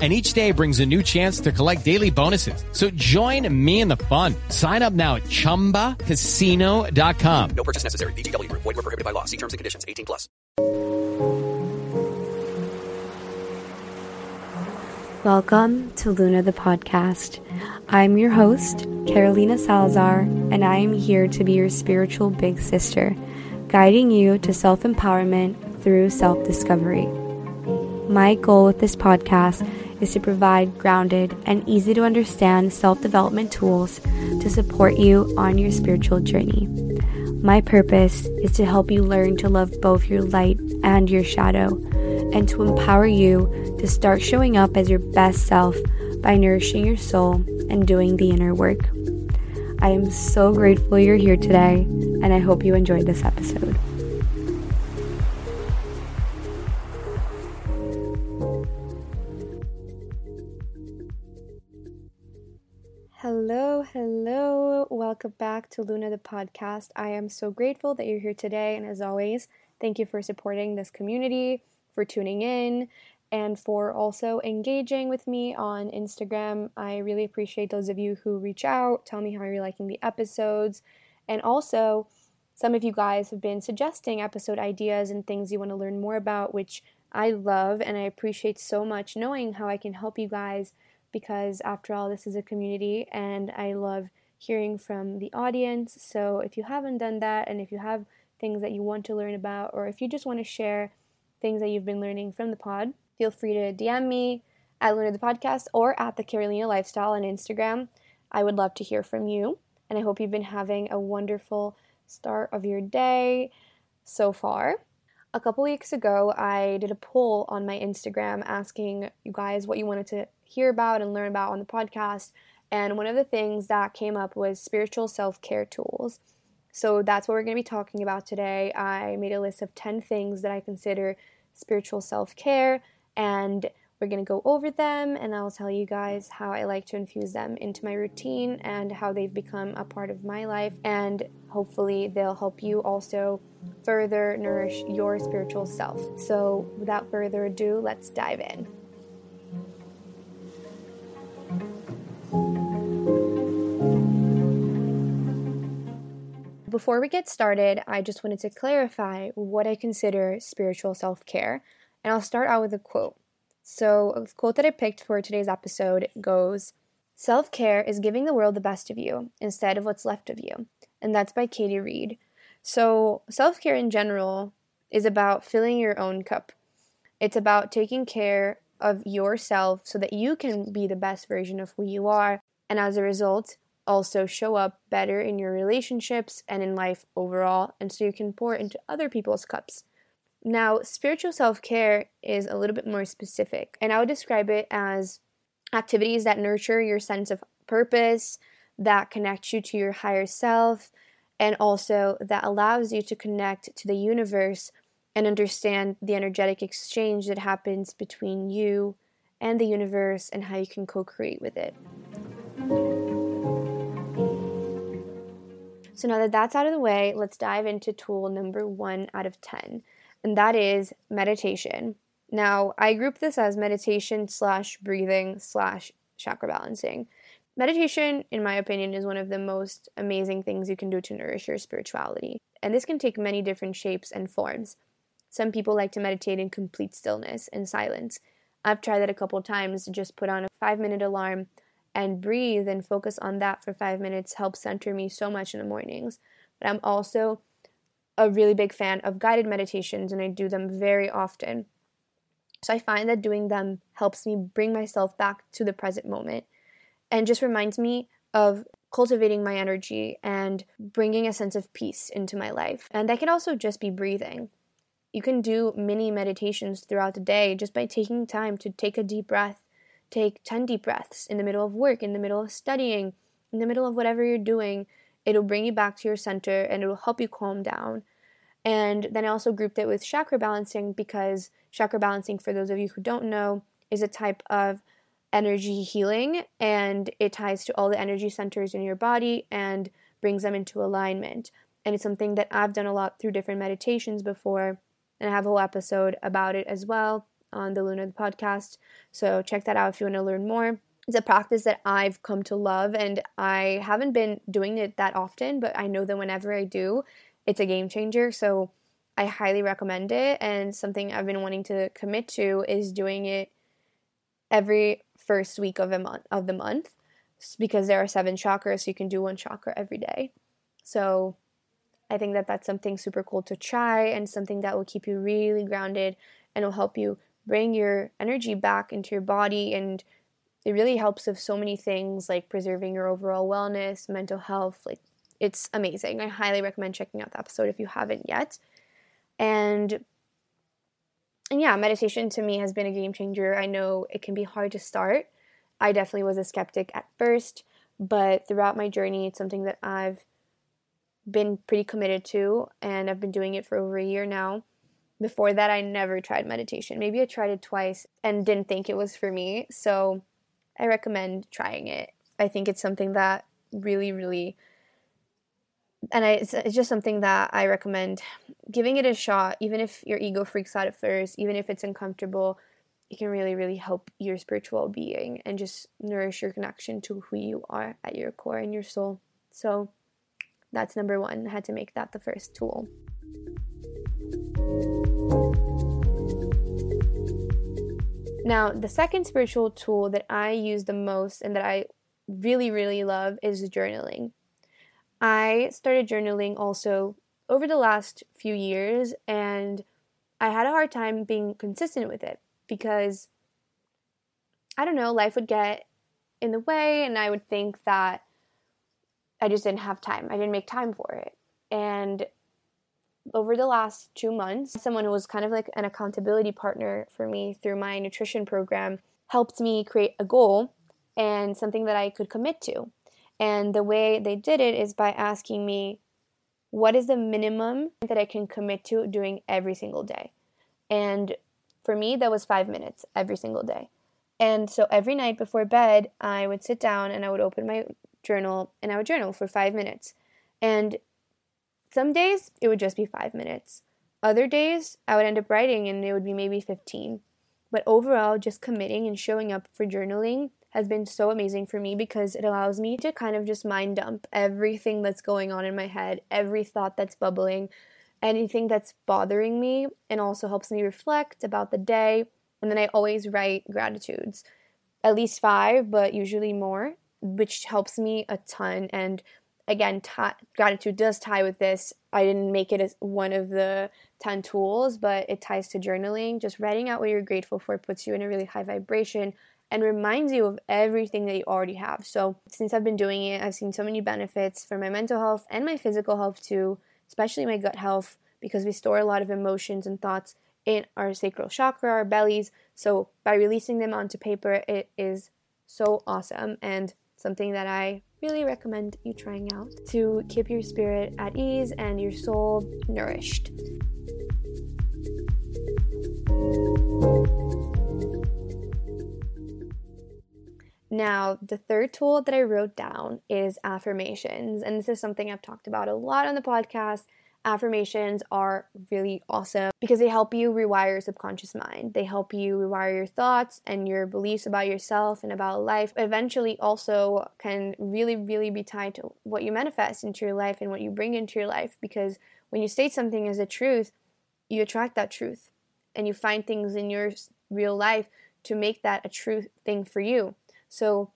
and each day brings a new chance to collect daily bonuses. So join me in the fun. Sign up now at ChumbaCasino.com. No purchase necessary. VGW. Void were prohibited by law. See terms and conditions. 18 plus. Welcome to Luna the podcast. I'm your host, Carolina Salazar, and I am here to be your spiritual big sister, guiding you to self empowerment through self discovery. My goal with this podcast is to provide grounded and easy to understand self development tools to support you on your spiritual journey. My purpose is to help you learn to love both your light and your shadow, and to empower you to start showing up as your best self by nourishing your soul and doing the inner work. I am so grateful you're here today, and I hope you enjoyed this episode. Welcome back to Luna the podcast. I am so grateful that you're here today. And as always, thank you for supporting this community, for tuning in, and for also engaging with me on Instagram. I really appreciate those of you who reach out, tell me how you're liking the episodes, and also some of you guys have been suggesting episode ideas and things you want to learn more about, which I love and I appreciate so much knowing how I can help you guys because after all, this is a community and I love hearing from the audience. So if you haven't done that and if you have things that you want to learn about, or if you just want to share things that you've been learning from the pod, feel free to DM me at Luna the Podcast or at the Carolina Lifestyle on Instagram. I would love to hear from you. And I hope you've been having a wonderful start of your day so far. A couple weeks ago, I did a poll on my Instagram asking you guys what you wanted to hear about and learn about on the podcast. And one of the things that came up was spiritual self care tools. So that's what we're going to be talking about today. I made a list of 10 things that I consider spiritual self care, and we're going to go over them, and I'll tell you guys how I like to infuse them into my routine and how they've become a part of my life. And hopefully, they'll help you also further nourish your spiritual self. So, without further ado, let's dive in. Before we get started, I just wanted to clarify what I consider spiritual self care, and I'll start out with a quote. So, a quote that I picked for today's episode goes Self care is giving the world the best of you instead of what's left of you. And that's by Katie Reed. So, self care in general is about filling your own cup. It's about taking care of yourself so that you can be the best version of who you are. And as a result, also show up better in your relationships and in life overall, and so you can pour into other people's cups. Now, spiritual self care is a little bit more specific, and I would describe it as activities that nurture your sense of purpose, that connect you to your higher self, and also that allows you to connect to the universe and understand the energetic exchange that happens between you and the universe and how you can co create with it. So now that that's out of the way, let's dive into tool number one out of 10, and that is meditation. Now, I group this as meditation slash breathing slash chakra balancing. Meditation, in my opinion, is one of the most amazing things you can do to nourish your spirituality. And this can take many different shapes and forms. Some people like to meditate in complete stillness and silence. I've tried that a couple times, just put on a five minute alarm and breathe and focus on that for five minutes helps center me so much in the mornings. But I'm also a really big fan of guided meditations and I do them very often. So I find that doing them helps me bring myself back to the present moment and just reminds me of cultivating my energy and bringing a sense of peace into my life. And that can also just be breathing. You can do mini meditations throughout the day just by taking time to take a deep breath Take 10 deep breaths in the middle of work, in the middle of studying, in the middle of whatever you're doing. It'll bring you back to your center and it'll help you calm down. And then I also grouped it with chakra balancing because chakra balancing, for those of you who don't know, is a type of energy healing and it ties to all the energy centers in your body and brings them into alignment. And it's something that I've done a lot through different meditations before. And I have a whole episode about it as well on the Luna podcast. So check that out if you want to learn more. It's a practice that I've come to love and I haven't been doing it that often, but I know that whenever I do, it's a game changer. So I highly recommend it. And something I've been wanting to commit to is doing it every first week of a month of the month because there are seven chakras, so you can do one chakra every day. So I think that that's something super cool to try and something that will keep you really grounded and will help you bring your energy back into your body and it really helps with so many things like preserving your overall wellness, mental health. Like it's amazing. I highly recommend checking out the episode if you haven't yet. And and yeah, meditation to me has been a game changer. I know it can be hard to start. I definitely was a skeptic at first, but throughout my journey, it's something that I've been pretty committed to, and I've been doing it for over a year now. Before that, I never tried meditation. Maybe I tried it twice and didn't think it was for me. So I recommend trying it. I think it's something that really, really, and I, it's, it's just something that I recommend giving it a shot, even if your ego freaks out at first, even if it's uncomfortable. It can really, really help your spiritual being and just nourish your connection to who you are at your core and your soul. So that's number one. I had to make that the first tool. Now, the second spiritual tool that I use the most and that I really, really love is journaling. I started journaling also over the last few years, and I had a hard time being consistent with it because I don't know, life would get in the way, and I would think that I just didn't have time. I didn't make time for it. And over the last two months, someone who was kind of like an accountability partner for me through my nutrition program helped me create a goal and something that I could commit to. And the way they did it is by asking me, what is the minimum that I can commit to doing every single day? And for me, that was five minutes every single day. And so every night before bed, I would sit down and I would open my journal and I would journal for five minutes. And some days it would just be five minutes. Other days I would end up writing and it would be maybe 15. But overall, just committing and showing up for journaling has been so amazing for me because it allows me to kind of just mind dump everything that's going on in my head, every thought that's bubbling, anything that's bothering me, and also helps me reflect about the day. And then I always write gratitudes, at least five, but usually more, which helps me a ton. And again, gratitude does tie with this. I didn't make it as one of the 10 tools, but it ties to journaling. Just writing out what you're grateful for puts you in a really high vibration and reminds you of everything that you already have. So, since I've been doing it, I've seen so many benefits for my mental health and my physical health too, especially my gut health, because we store a lot of emotions and thoughts in our sacral chakra, our bellies. So, by releasing them onto paper, it is so awesome and something that I really recommend you trying out to keep your spirit at ease and your soul nourished. Now, the third tool that I wrote down is affirmations. And this is something I've talked about a lot on the podcast affirmations are really awesome because they help you rewire your subconscious mind. They help you rewire your thoughts and your beliefs about yourself and about life. Eventually, also can really, really be tied to what you manifest into your life and what you bring into your life because when you state something as a truth, you attract that truth and you find things in your real life to make that a true thing for you. So,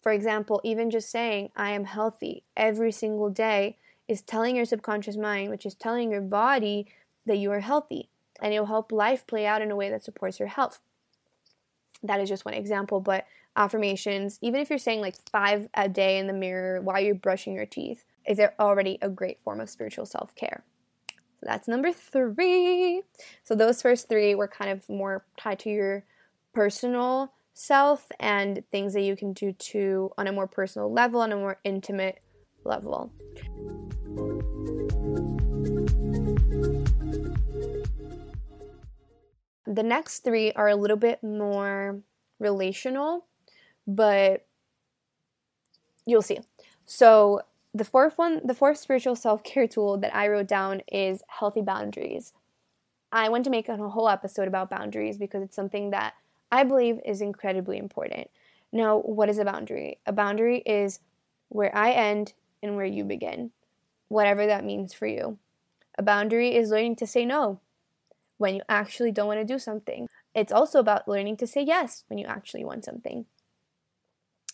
for example, even just saying, I am healthy every single day is telling your subconscious mind, which is telling your body that you are healthy. And it'll help life play out in a way that supports your health. That is just one example, but affirmations, even if you're saying like five a day in the mirror while you're brushing your teeth, is already a great form of spiritual self care. So that's number three. So those first three were kind of more tied to your personal self and things that you can do to on a more personal level, on a more intimate level. The next three are a little bit more relational, but you'll see. So, the fourth one, the fourth spiritual self care tool that I wrote down is healthy boundaries. I want to make a whole episode about boundaries because it's something that I believe is incredibly important. Now, what is a boundary? A boundary is where I end and where you begin, whatever that means for you. A boundary is learning to say no when you actually don't want to do something. It's also about learning to say yes when you actually want something.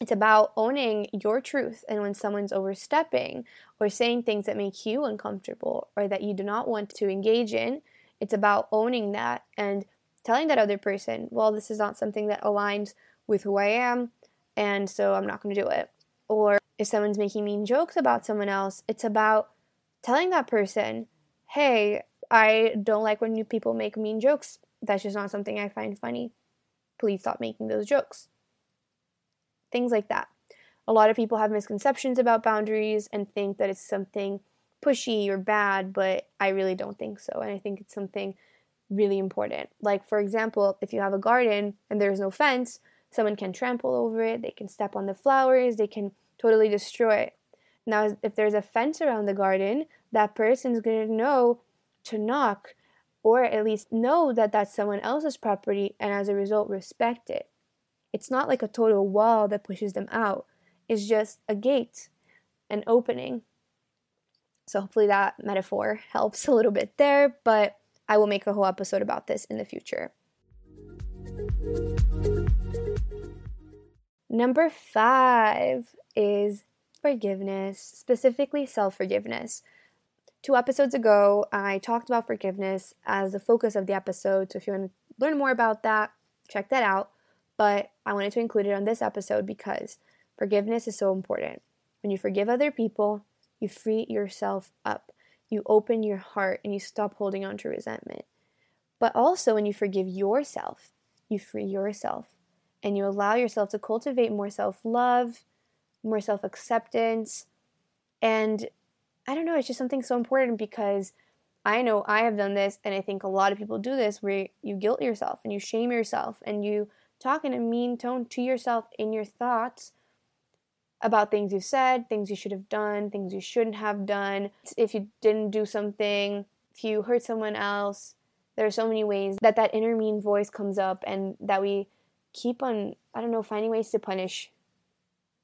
It's about owning your truth and when someone's overstepping or saying things that make you uncomfortable or that you do not want to engage in, it's about owning that and telling that other person, well, this is not something that aligns with who I am, and so I'm not going to do it. Or if someone's making mean jokes about someone else, it's about telling that person, hey, I don't like when new people make mean jokes. That's just not something I find funny. Please stop making those jokes. Things like that. A lot of people have misconceptions about boundaries and think that it's something pushy or bad, but I really don't think so. And I think it's something really important. Like, for example, if you have a garden and there's no fence, someone can trample over it, they can step on the flowers, they can totally destroy it. Now, if there's a fence around the garden, that person's going to know to knock or at least know that that's someone else's property and as a result respect it. It's not like a total wall that pushes them out, it's just a gate, an opening. So hopefully that metaphor helps a little bit there, but I will make a whole episode about this in the future. Number five is forgiveness, specifically self forgiveness. Two episodes ago, I talked about forgiveness as the focus of the episode. So if you want to learn more about that, check that out. But I wanted to include it on this episode because forgiveness is so important. When you forgive other people, you free yourself up. You open your heart and you stop holding on to resentment. But also, when you forgive yourself, you free yourself and you allow yourself to cultivate more self love, more self acceptance. And I don't know, it's just something so important because I know I have done this, and I think a lot of people do this where you guilt yourself and you shame yourself and you talk in a mean tone to yourself in your thoughts about things you've said, things you should have done, things you shouldn't have done, if you didn't do something, if you hurt someone else. There are so many ways that that inner mean voice comes up and that we keep on, I don't know, finding ways to punish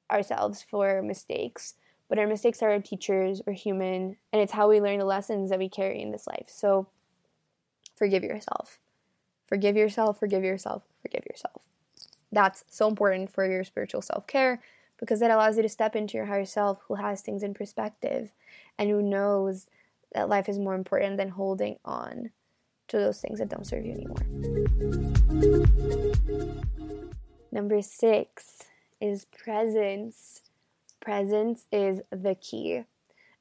ourselves for mistakes. But our mistakes are our teachers, we're human, and it's how we learn the lessons that we carry in this life. So forgive yourself. Forgive yourself, forgive yourself, forgive yourself. That's so important for your spiritual self care because it allows you to step into your higher self who has things in perspective and who knows that life is more important than holding on to those things that don't serve you anymore. Number six is presence. Presence is the key.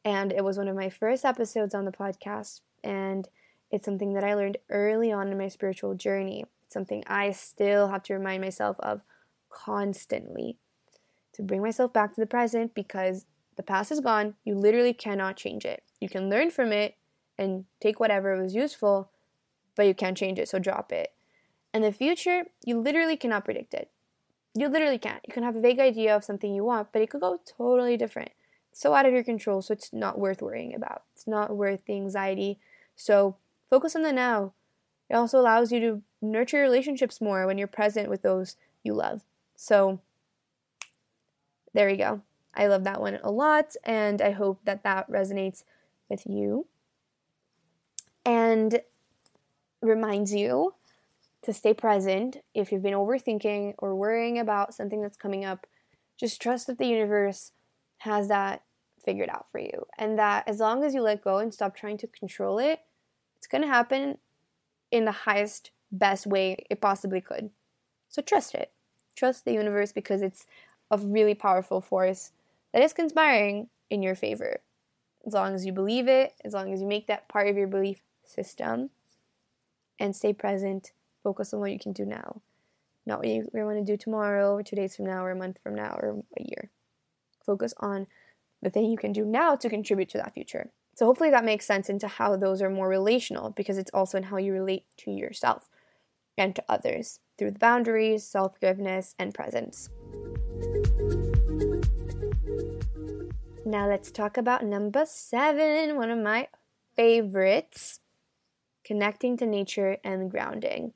And it was one of my first episodes on the podcast. And it's something that I learned early on in my spiritual journey. It's something I still have to remind myself of constantly to bring myself back to the present because the past is gone. You literally cannot change it. You can learn from it and take whatever was useful, but you can't change it, so drop it. And the future, you literally cannot predict it. You literally can't. You can have a vague idea of something you want, but it could go totally different. So out of your control, so it's not worth worrying about. It's not worth the anxiety. So focus on the now. It also allows you to nurture your relationships more when you're present with those you love. So there you go. I love that one a lot, and I hope that that resonates with you and reminds you to stay present. If you've been overthinking or worrying about something that's coming up, just trust that the universe has that figured out for you. And that as long as you let go and stop trying to control it, it's going to happen in the highest, best way it possibly could. So trust it. Trust the universe because it's a really powerful force that is conspiring in your favor. As long as you believe it, as long as you make that part of your belief system, and stay present Focus on what you can do now, not what you want to do tomorrow, or two days from now, or a month from now, or a year. Focus on the thing you can do now to contribute to that future. So hopefully that makes sense into how those are more relational because it's also in how you relate to yourself and to others through the boundaries, self forgiveness, and presence. Now let's talk about number seven, one of my favorites connecting to nature and grounding.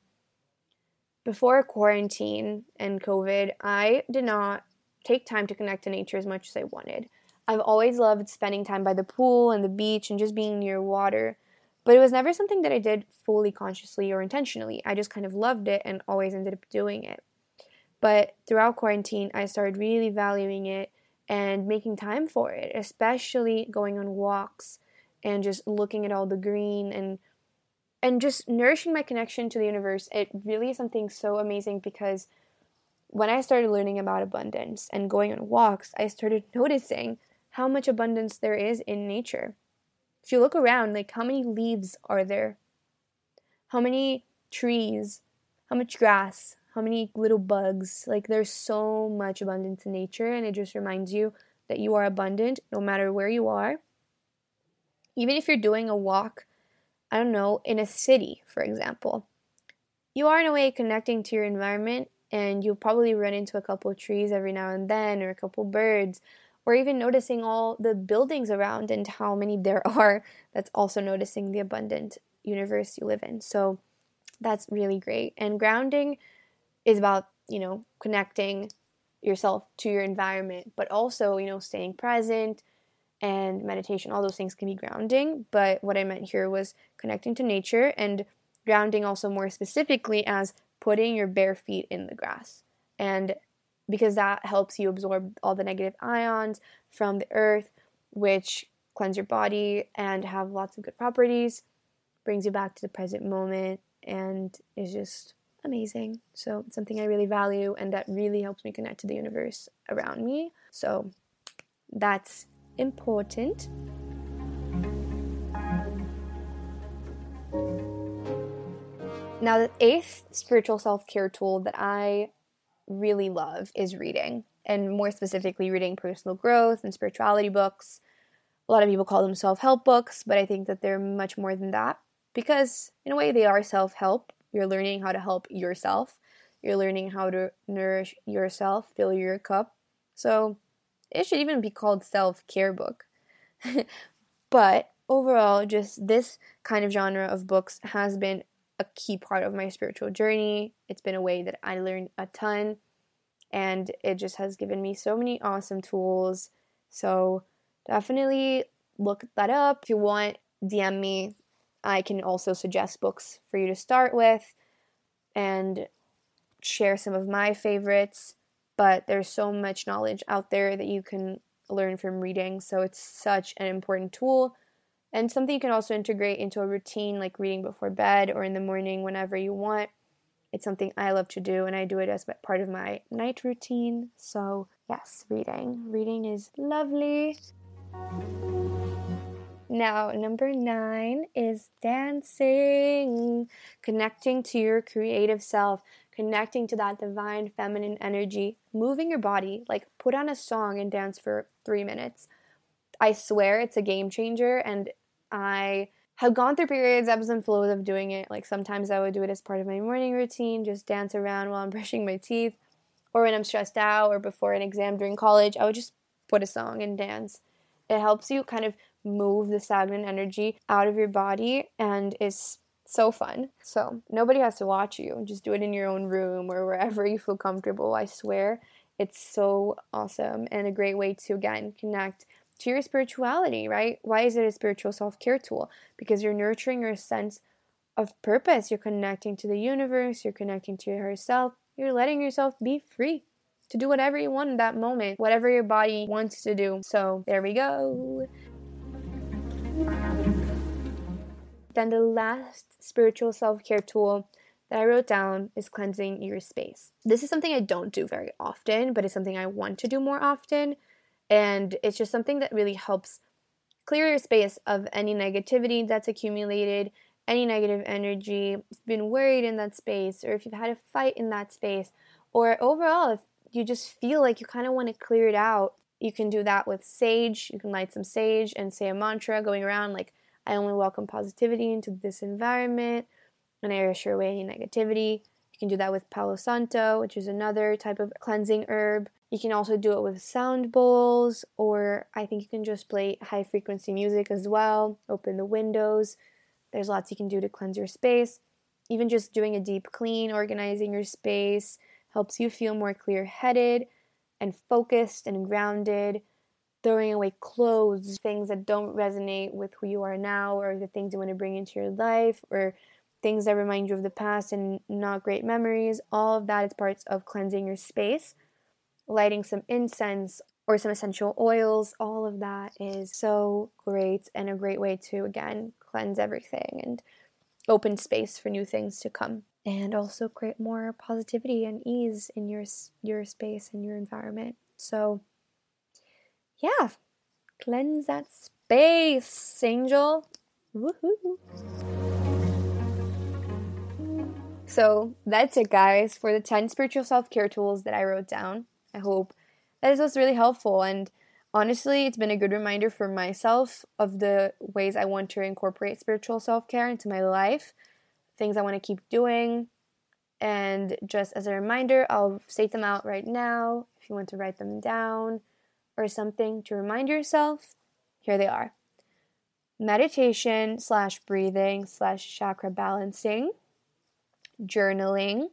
Before quarantine and COVID, I did not take time to connect to nature as much as I wanted. I've always loved spending time by the pool and the beach and just being near water, but it was never something that I did fully consciously or intentionally. I just kind of loved it and always ended up doing it. But throughout quarantine, I started really valuing it and making time for it, especially going on walks and just looking at all the green and and just nourishing my connection to the universe. It really is something so amazing because when I started learning about abundance and going on walks, I started noticing how much abundance there is in nature. If you look around, like how many leaves are there? How many trees? How much grass? How many little bugs? Like there's so much abundance in nature, and it just reminds you that you are abundant no matter where you are. Even if you're doing a walk, I don't know, in a city, for example, you are in a way connecting to your environment, and you'll probably run into a couple trees every now and then, or a couple birds, or even noticing all the buildings around and how many there are. That's also noticing the abundant universe you live in. So that's really great. And grounding is about, you know, connecting yourself to your environment, but also, you know, staying present and meditation. All those things can be grounding. But what I meant here was connecting to nature and grounding also more specifically as putting your bare feet in the grass. And because that helps you absorb all the negative ions from the earth, which cleanse your body and have lots of good properties, brings you back to the present moment, and is just amazing. So, it's something I really value, and that really helps me connect to the universe around me. So, that's important. Now, the eighth spiritual self care tool that I really love is reading, and more specifically, reading personal growth and spirituality books. A lot of people call them self help books, but I think that they're much more than that because, in a way, they are self help. You're learning how to help yourself, you're learning how to nourish yourself, fill your cup. So, it should even be called self care book. but overall, just this kind of genre of books has been a key part of my spiritual journey. It's been a way that I learned a ton, and it just has given me so many awesome tools. So definitely look that up. If you want, DM me. I can also suggest books for you to start with and share some of my favorites. But there's so much knowledge out there that you can learn from reading. So it's such an important tool and something you can also integrate into a routine like reading before bed or in the morning whenever you want. It's something I love to do, and I do it as part of my night routine. So, yes, reading. Reading is lovely. Now, number nine is dancing, connecting to your creative self, connecting to that divine feminine energy, moving your body. Like, put on a song and dance for three minutes. I swear it's a game changer, and I have gone through periods, ebbs and flows of doing it. Like sometimes I would do it as part of my morning routine, just dance around while I'm brushing my teeth, or when I'm stressed out, or before an exam during college, I would just put a song and dance. It helps you kind of move the stagnant energy out of your body and is so fun. So nobody has to watch you. Just do it in your own room or wherever you feel comfortable. I swear it's so awesome and a great way to again connect to your spirituality, right? Why is it a spiritual self care tool? Because you're nurturing your sense of purpose. You're connecting to the universe, you're connecting to yourself, you're letting yourself be free to do whatever you want in that moment, whatever your body wants to do. So there we go. Then the last spiritual self care tool that I wrote down is cleansing your space. This is something I don't do very often, but it's something I want to do more often and it's just something that really helps clear your space of any negativity that's accumulated, any negative energy, if you've been worried in that space, or if you've had a fight in that space, or overall, if you just feel like you kind of want to clear it out, You can do that with sage. You can light some sage and say a mantra going around like, I only welcome positivity into this environment and I assure away any negativity. You can do that with Palo Santo, which is another type of cleansing herb. You can also do it with sound bowls, or I think you can just play high frequency music as well. Open the windows. There's lots you can do to cleanse your space. Even just doing a deep clean, organizing your space helps you feel more clear headed and focused and grounded. Throwing away clothes, things that don't resonate with who you are now, or the things you want to bring into your life, or things that remind you of the past and not great memories. All of that is parts of cleansing your space lighting some incense or some essential oils, all of that is so great and a great way to, again, cleanse everything and open space for new things to come. And also create more positivity and ease in your your space and your environment. So, yeah, cleanse that space, angel. Woohoo! So that's it, guys, for the 10 spiritual self care tools that I wrote down. I hope that this was really helpful. And honestly, it's been a good reminder for myself of the ways I want to incorporate spiritual self care into my life, things I want to keep doing. And just as a reminder, I'll state them out right now if you want to write them down or something to remind yourself. Here they are meditation slash breathing slash chakra balancing, journaling,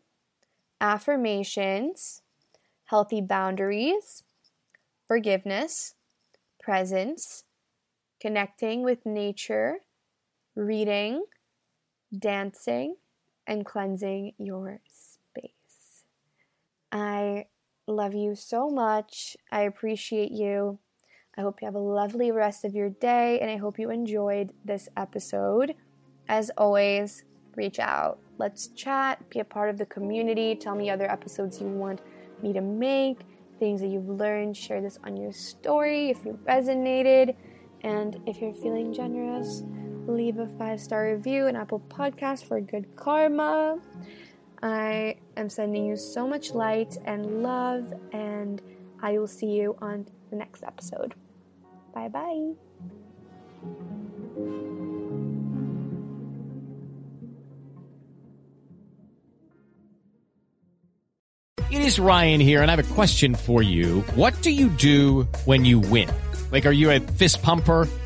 affirmations, healthy boundaries, forgiveness, presence, connecting with nature, reading, dancing, and cleansing your space. I love you so much. I appreciate you. I hope you have a lovely rest of your day, and I hope you enjoyed this episode. As always, reach out. Let's chat, be a part of the community. Tell me other episodes you want me to make, things that you've learned. Share this on your story if you resonated. And if you're feeling generous, leave a five star review and Apple Podcast for good karma. I am sending you so much light and love, and I will see you on the next episode. Bye bye. It is Ryan here, and I have a question for you. What do you do when you win? Like, are you a fist pumper?